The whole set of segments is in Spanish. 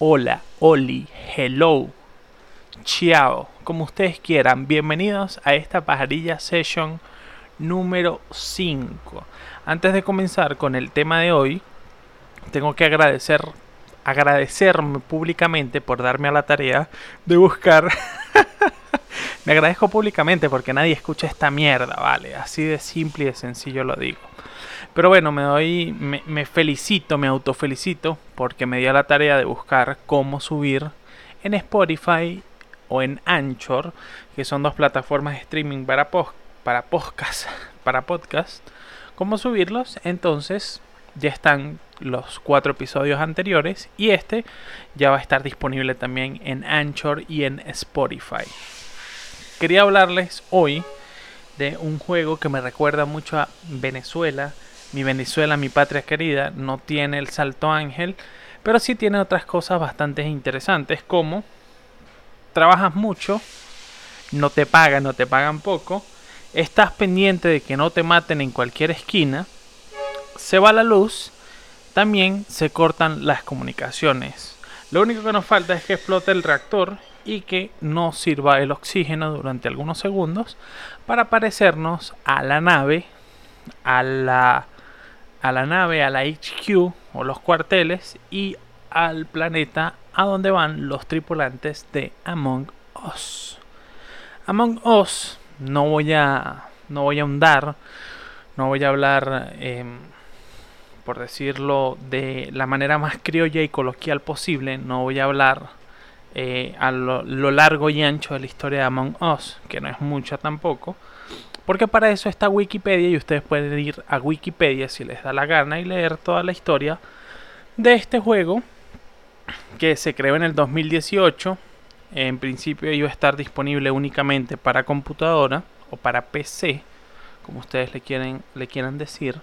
hola, oli, hello, ciao, como ustedes quieran. Bienvenidos a esta pajarilla session número 5. Antes de comenzar con el tema de hoy, tengo que agradecer agradecerme públicamente por darme a la tarea de buscar Me agradezco públicamente porque nadie escucha esta mierda, vale, así de simple y de sencillo lo digo. Pero bueno, me doy, me, felicito, me autofelicito porque me dio la tarea de buscar cómo subir en Spotify o en Anchor, que son dos plataformas de streaming para, para podcast, para podcast, cómo subirlos. Entonces ya están los cuatro episodios anteriores y este ya va a estar disponible también en Anchor y en Spotify. Quería hablarles hoy de un juego que me recuerda mucho a Venezuela mi Venezuela, mi patria querida, no tiene el salto ángel, pero sí tiene otras cosas bastante interesantes como trabajas mucho, no te pagan, no te pagan poco, estás pendiente de que no te maten en cualquier esquina, se va la luz, también se cortan las comunicaciones. Lo único que nos falta es que explote el reactor y que no sirva el oxígeno durante algunos segundos para parecernos a la nave, a la a la nave, a la HQ o los cuarteles y al planeta a donde van los tripulantes de Among Us. Among Us no voy a no voy a ahondar, no voy a hablar em, por decirlo de la manera más criolla y coloquial posible, no voy a hablar eh, a lo, lo largo y ancho de la historia de Among Us, que no es mucha tampoco porque para eso está Wikipedia y ustedes pueden ir a Wikipedia si les da la gana y leer toda la historia de este juego que se creó en el 2018. En principio iba a estar disponible únicamente para computadora o para PC, como ustedes le quieren le quieran decir.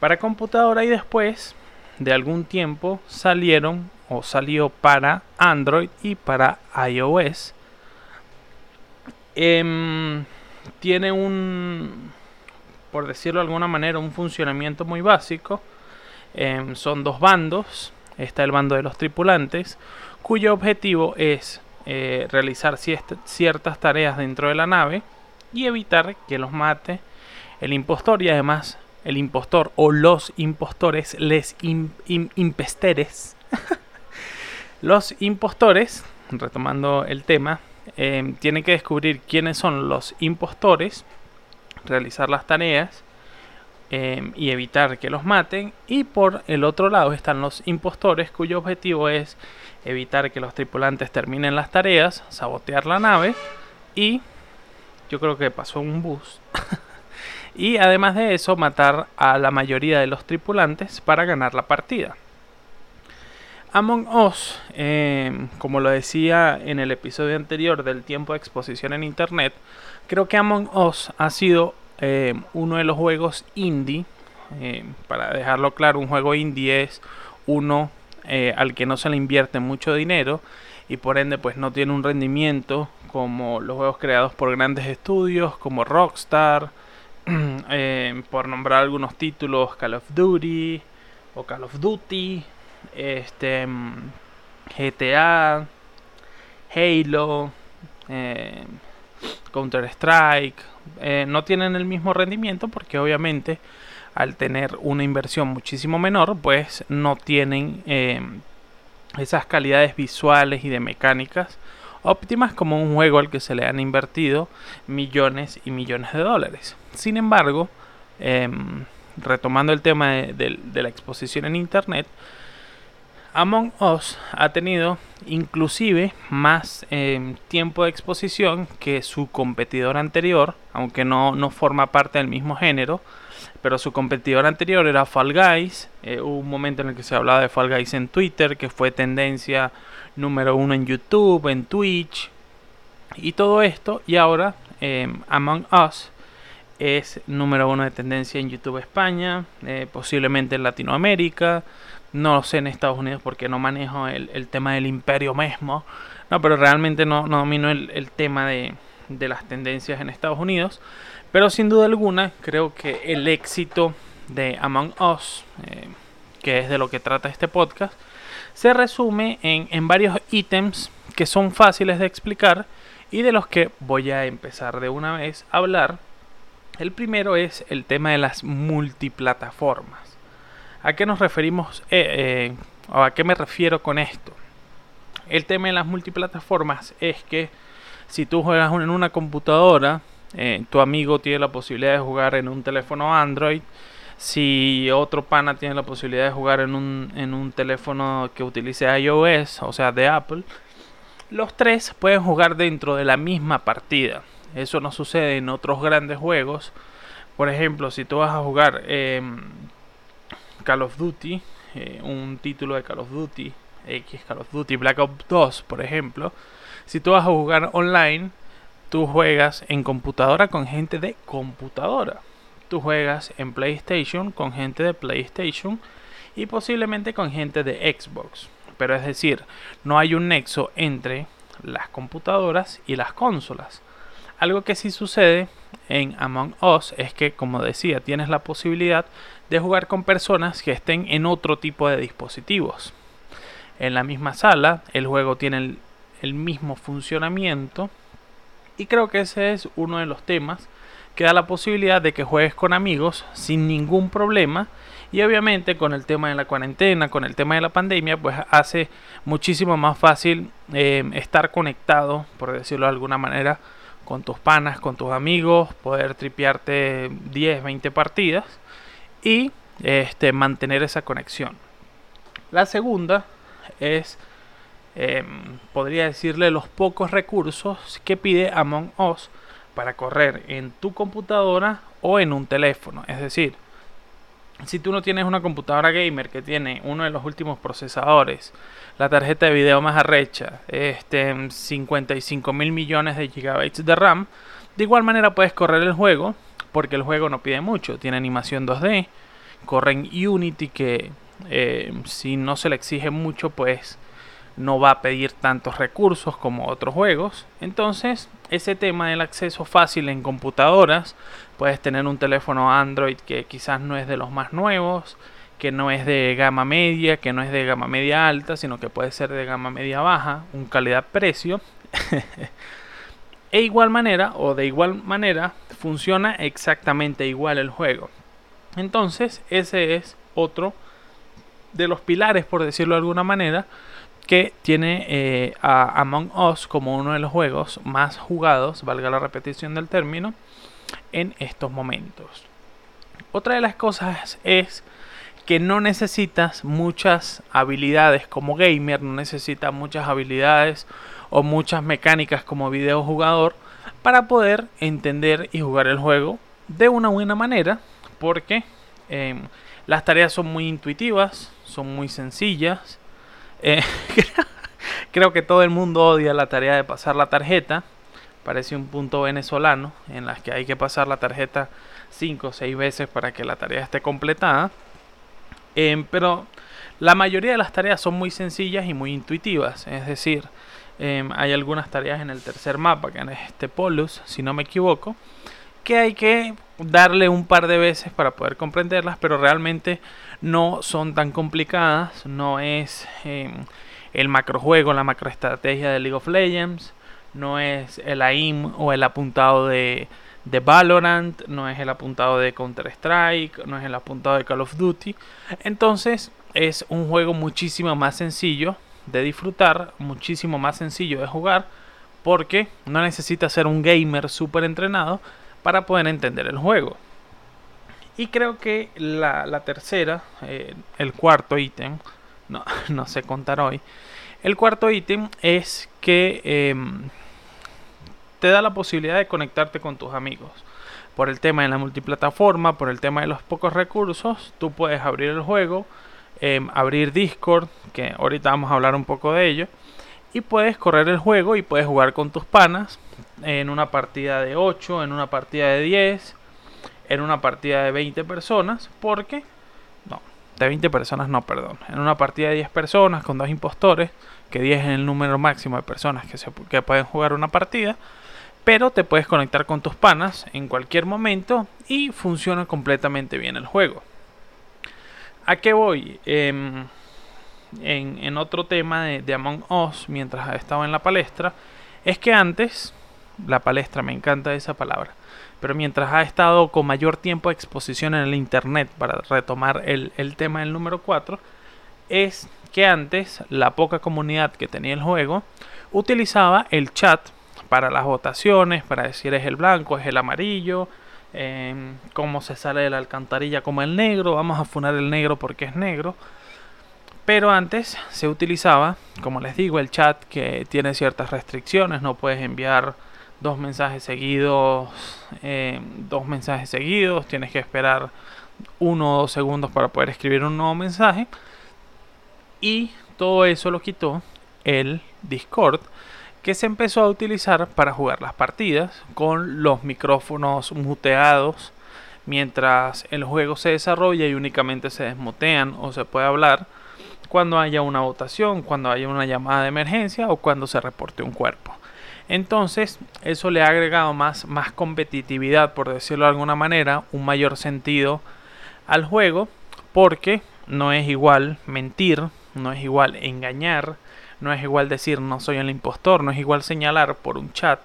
Para computadora y después de algún tiempo salieron o salió para Android y para iOS. Eh, tiene un, por decirlo de alguna manera, un funcionamiento muy básico. Em, son dos bandos. Está el bando de los tripulantes, cuyo objetivo es eh, realizar ciertas tareas dentro de la nave y evitar que los mate el impostor y además el impostor o los impostores, les impesteres. los impostores, retomando el tema, eh, tiene que descubrir quiénes son los impostores, realizar las tareas em, y evitar que los maten. Y por el otro lado están los impostores cuyo objetivo es evitar que los tripulantes terminen las tareas, sabotear la nave y yo creo que pasó un bus. y además de eso matar a la mayoría de los tripulantes para ganar la partida. Among Us, em, como lo decía en el episodio anterior del tiempo de exposición en Internet, creo que Among Us ha sido em, uno de los juegos indie. Em, para dejarlo claro, un juego indie es uno eh, al que no se le invierte mucho dinero y por ende pues no tiene un rendimiento como los juegos creados por grandes estudios como Rockstar, por nombrar algunos títulos Call of Duty o Call of Duty este, GTA, Halo, eh, Counter Strike, eh, no tienen el mismo rendimiento porque obviamente al tener una inversión muchísimo menor, pues no tienen eh, esas calidades visuales y de mecánicas óptimas como un juego al que se le han invertido millones y millones de dólares. Sin embargo, em, retomando el tema de la exposición en Internet, Among Us ha tenido inclusive más em, tiempo de exposición que su competidor anterior, aunque no, no, forma parte del mismo género, pero su competidor anterior era Fall Guys. Eh, hubo un momento en el que se hablaba de Fall Guys en Twitter, que fue tendencia número uno en YouTube, en Twitch y todo esto. Y ahora em, Among Us es número uno de tendencia en YouTube España, eh, posiblemente en Latinoamérica. No lo sé en Estados Unidos porque no manejo el, tema del imperio mismo. No, pero realmente no, domino el, tema de, las tendencias en Estados Unidos. Pero sin duda alguna, creo que el éxito de Among Us, eh, que es de lo que trata este podcast, se resume en, en varios ítems que son fáciles de explicar y de los que voy a empezar de una vez a hablar. El primero es el tema de las multiplataformas. ¿A qué nos referimos eh, eh, o a qué me refiero con esto? El tema de las multiplataformas es que si tú juegas en una computadora, eh, tu amigo tiene la posibilidad de jugar en un teléfono Android. Si otro pana tiene la posibilidad de jugar en un, en un teléfono que utilice iOS, o sea, de Apple, los tres pueden jugar dentro de la misma partida. Eso no sucede en otros grandes juegos. Por ejemplo, si tú vas a jugar em, Call of Duty, eh, un título de Call of Duty, X Call of Duty Black Ops 2, por ejemplo, si tú vas a jugar online, tú juegas en computadora con gente de computadora. Tú juegas en PlayStation con gente de PlayStation y posiblemente con gente de Xbox. Pero es decir, no hay un nexo entre las computadoras y las consolas. Algo que sí sucede en Among Us es que, como decía, tienes la posibilidad de jugar con personas que estén en otro tipo de dispositivos. En la misma sala, el juego tiene el, mismo funcionamiento y creo que ese es uno de los temas que da la posibilidad de que juegues con amigos sin ningún problema y obviamente con el tema de la cuarentena, con el tema de la pandemia, pues hace muchísimo más fácil eh, estar conectado, por decirlo de alguna manera, con tus panas, con tus amigos, poder tripearte 10, 20 partidas y este, mantener esa conexión. La segunda es, em, podría decirle, los pocos recursos que pide Among Us para correr en tu computadora o en un teléfono. Es decir, si tú no tienes una computadora gamer que tiene uno de los últimos procesadores, la tarjeta de video más arrecha, este, 55 mil millones de gigabytes de RAM, de igual manera puedes correr el juego, porque el juego no pide mucho, tiene animación 2D, corre en Unity que eh, si no se le exige mucho, pues no va a pedir tantos recursos como otros juegos. Entonces, ese tema del acceso fácil en computadoras, puedes tener un teléfono Android que quizás no es de los más nuevos, que no es de gama media, que no es de gama media alta, sino que puede ser de gama media baja, un calidad-precio. e igual manera, o de igual manera, funciona exactamente igual el juego. Entonces, ese es otro de los pilares, por decirlo de alguna manera, que tiene eh, a Among Us como uno de los juegos más jugados, valga la repetición del término, en estos momentos. Otra de las cosas es que no necesitas muchas habilidades como gamer, no necesitas muchas habilidades o muchas mecánicas como videojugador para poder entender y jugar el juego de una buena manera, porque em, las tareas son muy intuitivas, son muy sencillas. Eh, creo que todo el mundo odia la tarea de pasar la tarjeta. Parece un punto venezolano en las que hay que pasar la tarjeta 5 o 6 veces para que la tarea esté completada. Em, pero la mayoría de las tareas son muy sencillas y muy intuitivas. Es decir, em, hay algunas tareas en el tercer mapa, que en este Polus, si no me equivoco, que hay que darle un par de veces para poder comprenderlas, pero realmente no son tan complicadas. No es em, el macrojuego, la macroestrategia de League of Legends, no es el AIM o el apuntado de, de Valorant, no es el apuntado de Counter-Strike, no es el apuntado de Call of Duty. Entonces es un juego muchísimo más sencillo de disfrutar, muchísimo más sencillo de jugar, porque no necesita ser un gamer súper entrenado para poder entender el juego. Y creo que la, tercera, eh, el cuarto ítem, no, no sé contar hoy, el cuarto ítem es que em, te da la posibilidad de conectarte con tus amigos. Por el tema de la multiplataforma, por el tema de los pocos recursos, tú puedes abrir el juego, em, abrir Discord, que ahorita vamos a hablar un poco de ello, y puedes correr el juego y puedes jugar con tus panas en una partida de 8, en una partida de 10, en una partida de 20 personas, porque no, de 20 personas no, perdón, en una partida de 10 personas con dos impostores, que 10 es el número máximo de personas que, se, que pueden jugar una partida, pero te puedes conectar con tus panas en cualquier momento y funciona completamente bien el juego. ¿A qué voy? Em, en, otro tema de, de, Among Us mientras estaba en la palestra es que antes, la palestra, me encanta esa palabra, pero mientras ha estado con mayor tiempo de exposición en el Internet, para retomar el, el tema del número 4, es que antes la poca comunidad que tenía el juego utilizaba el chat para las votaciones, para decir es el blanco, es el amarillo, eh, cómo se sale de la alcantarilla como el negro, vamos a funar el negro porque es negro. Pero antes se utilizaba, como les digo, el chat que tiene ciertas restricciones, no puedes enviar dos mensajes seguidos, eh, dos mensajes seguidos, tienes que esperar uno o dos segundos para poder escribir un nuevo mensaje. Y todo eso lo quitó el Discord, que se empezó a utilizar para jugar las partidas con los micrófonos muteados mientras el juego se desarrolla y únicamente se desmutean o se puede hablar cuando haya una votación, cuando haya una llamada de emergencia o cuando se reporte un cuerpo. Entonces, eso le ha agregado más, más competitividad, por decirlo de alguna manera, un mayor sentido al juego, porque no es igual mentir, no es igual engañar, no es igual decir no soy el impostor, no es igual señalar por un chat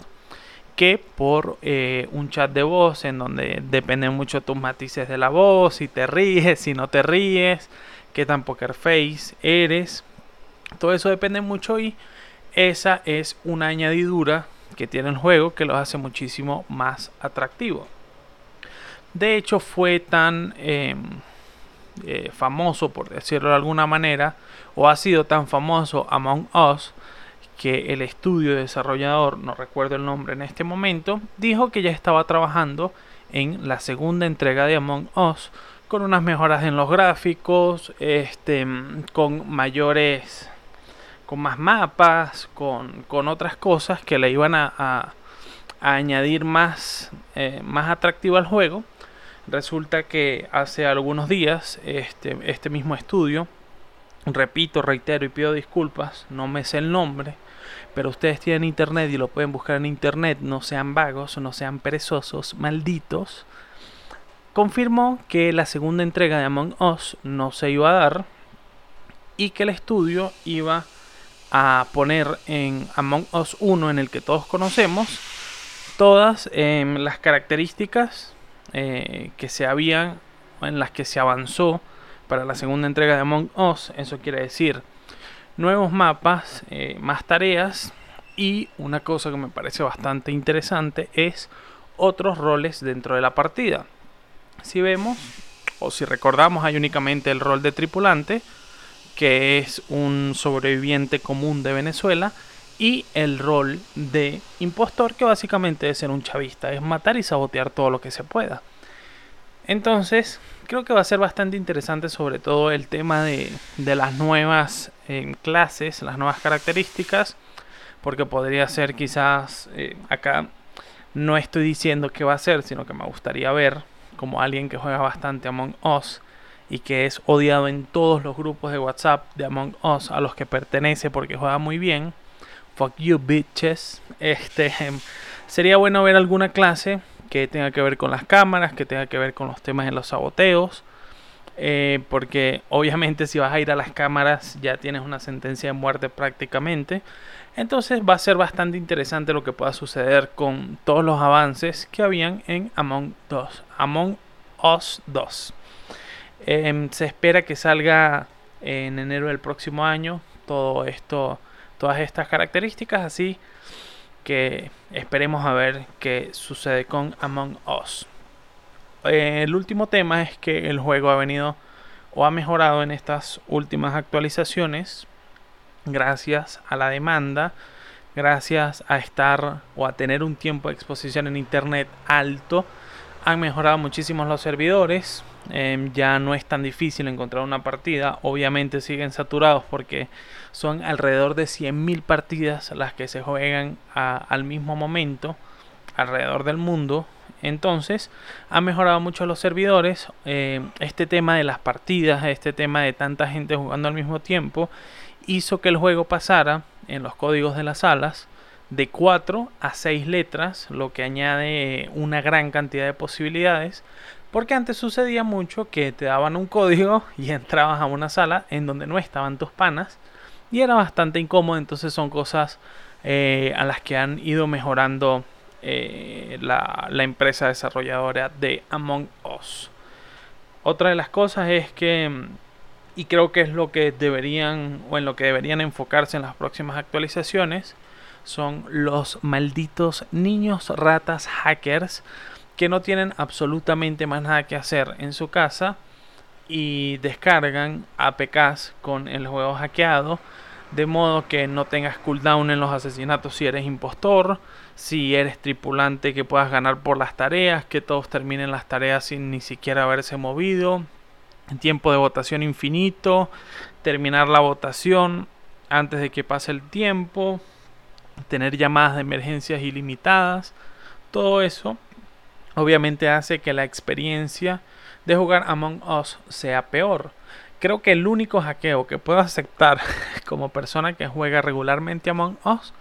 que por eh, un chat de voz en donde dependen mucho tus matices de la voz, si te ríes, si no te ríes, qué tan poker face eres. Todo eso depende mucho y esa es una añadidura que tiene el juego que lo hace muchísimo más atractivo. De hecho fue tan em, eh, famoso, por decirlo de alguna manera, o ha sido tan famoso Among Us, que el estudio desarrollador, no recuerdo el nombre en este momento, dijo que ya estaba trabajando en la segunda entrega de Among Us con unas mejoras en los gráficos, este, con mayores, con más mapas, con, otras cosas que le iban a, añadir más, eh, más atractivo al juego. Resulta que hace algunos días este, este mismo estudio, repito, reitero y pido disculpas, no me sé el nombre, pero ustedes tienen internet y lo pueden buscar en internet, no sean vagos, no sean perezosos, malditos. Confirmó que la segunda entrega de Among Us no se iba a dar y que el estudio iba a poner en Among Us 1, en el que todos conocemos, todas em, las características eh, que se habían, en las que se avanzó para la segunda entrega de Among Us. Eso quiere decir nuevos mapas, eh, más tareas y una cosa que me parece bastante interesante es otros roles dentro de la partida. Si vemos o si recordamos hay únicamente el rol de tripulante que es un sobreviviente común de Venezuela y el rol de impostor que básicamente es ser un chavista, es matar y sabotear todo lo que se pueda. Entonces, creo que va a ser bastante interesante sobre todo el tema de, las nuevas eh, clases, las nuevas características, porque podría ser quizás eh, acá no estoy diciendo que va a ser, sino que me gustaría ver como alguien que juega bastante Among Us y que es odiado en todos los grupos de WhatsApp de Among Us a los que pertenece porque juega muy bien Fuck you, bitches. Este, sería bueno ver alguna clase que tenga que ver con las cámaras, que tenga que ver con los temas de los saboteos. Eh, porque obviamente si vas a ir a las cámaras ya tienes una sentencia de muerte prácticamente. Entonces va a ser bastante interesante lo que pueda suceder con todos los avances que habían en Among, Among Us 2. Em, se espera que salga en enero del próximo año todo esto todas estas características, así que esperemos a ver qué sucede con Among Us. El último tema es que el juego ha venido o ha mejorado en estas últimas actualizaciones gracias a la demanda, gracias a estar o a tener un tiempo de exposición en internet alto. Han mejorado muchísimo los servidores, Em, ya no es tan difícil encontrar una partida. Obviamente siguen saturados porque son alrededor de 100.000 partidas las que se juegan al mismo momento alrededor del mundo. Entonces ha mejorado mucho los servidores. Em, este tema de las partidas, este tema de tanta gente jugando al mismo tiempo, hizo que el juego pasara en los códigos de las salas de 4 a 6 letras, lo que añade una gran cantidad de posibilidades Porque antes sucedía mucho que te daban un código y entrabas a una sala en donde no estaban tus panas y era bastante incómodo. Entonces son cosas eh, a las que han ido mejorando eh, la, la, empresa desarrolladora de Among Us. Otra de las cosas es que, y creo que es lo que deberían o en lo que deberían enfocarse en las próximas actualizaciones, son los malditos niños ratas hackers que no tienen absolutamente más nada que hacer en su casa y descargan APKs con el juego hackeado de modo que no tengas cooldown en los asesinatos si eres impostor, si eres tripulante que puedas ganar por las tareas, que todos terminen las tareas sin ni siquiera haberse movido, tiempo de votación infinito, terminar la votación antes de que pase el tiempo, tener llamadas de emergencias ilimitadas, todo eso obviamente hace que la experiencia de jugar Among Us sea peor. Creo que el único hackeo que puedo aceptar como persona que juega regularmente Among Us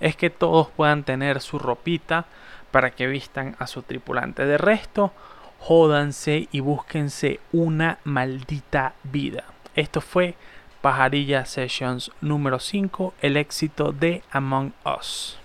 es que todos puedan tener su ropita para que vistan a su tripulante. De resto, jódanse y búsquense una maldita vida. Esto fue Pajarilla Sessions número 5, el éxito de Among Us.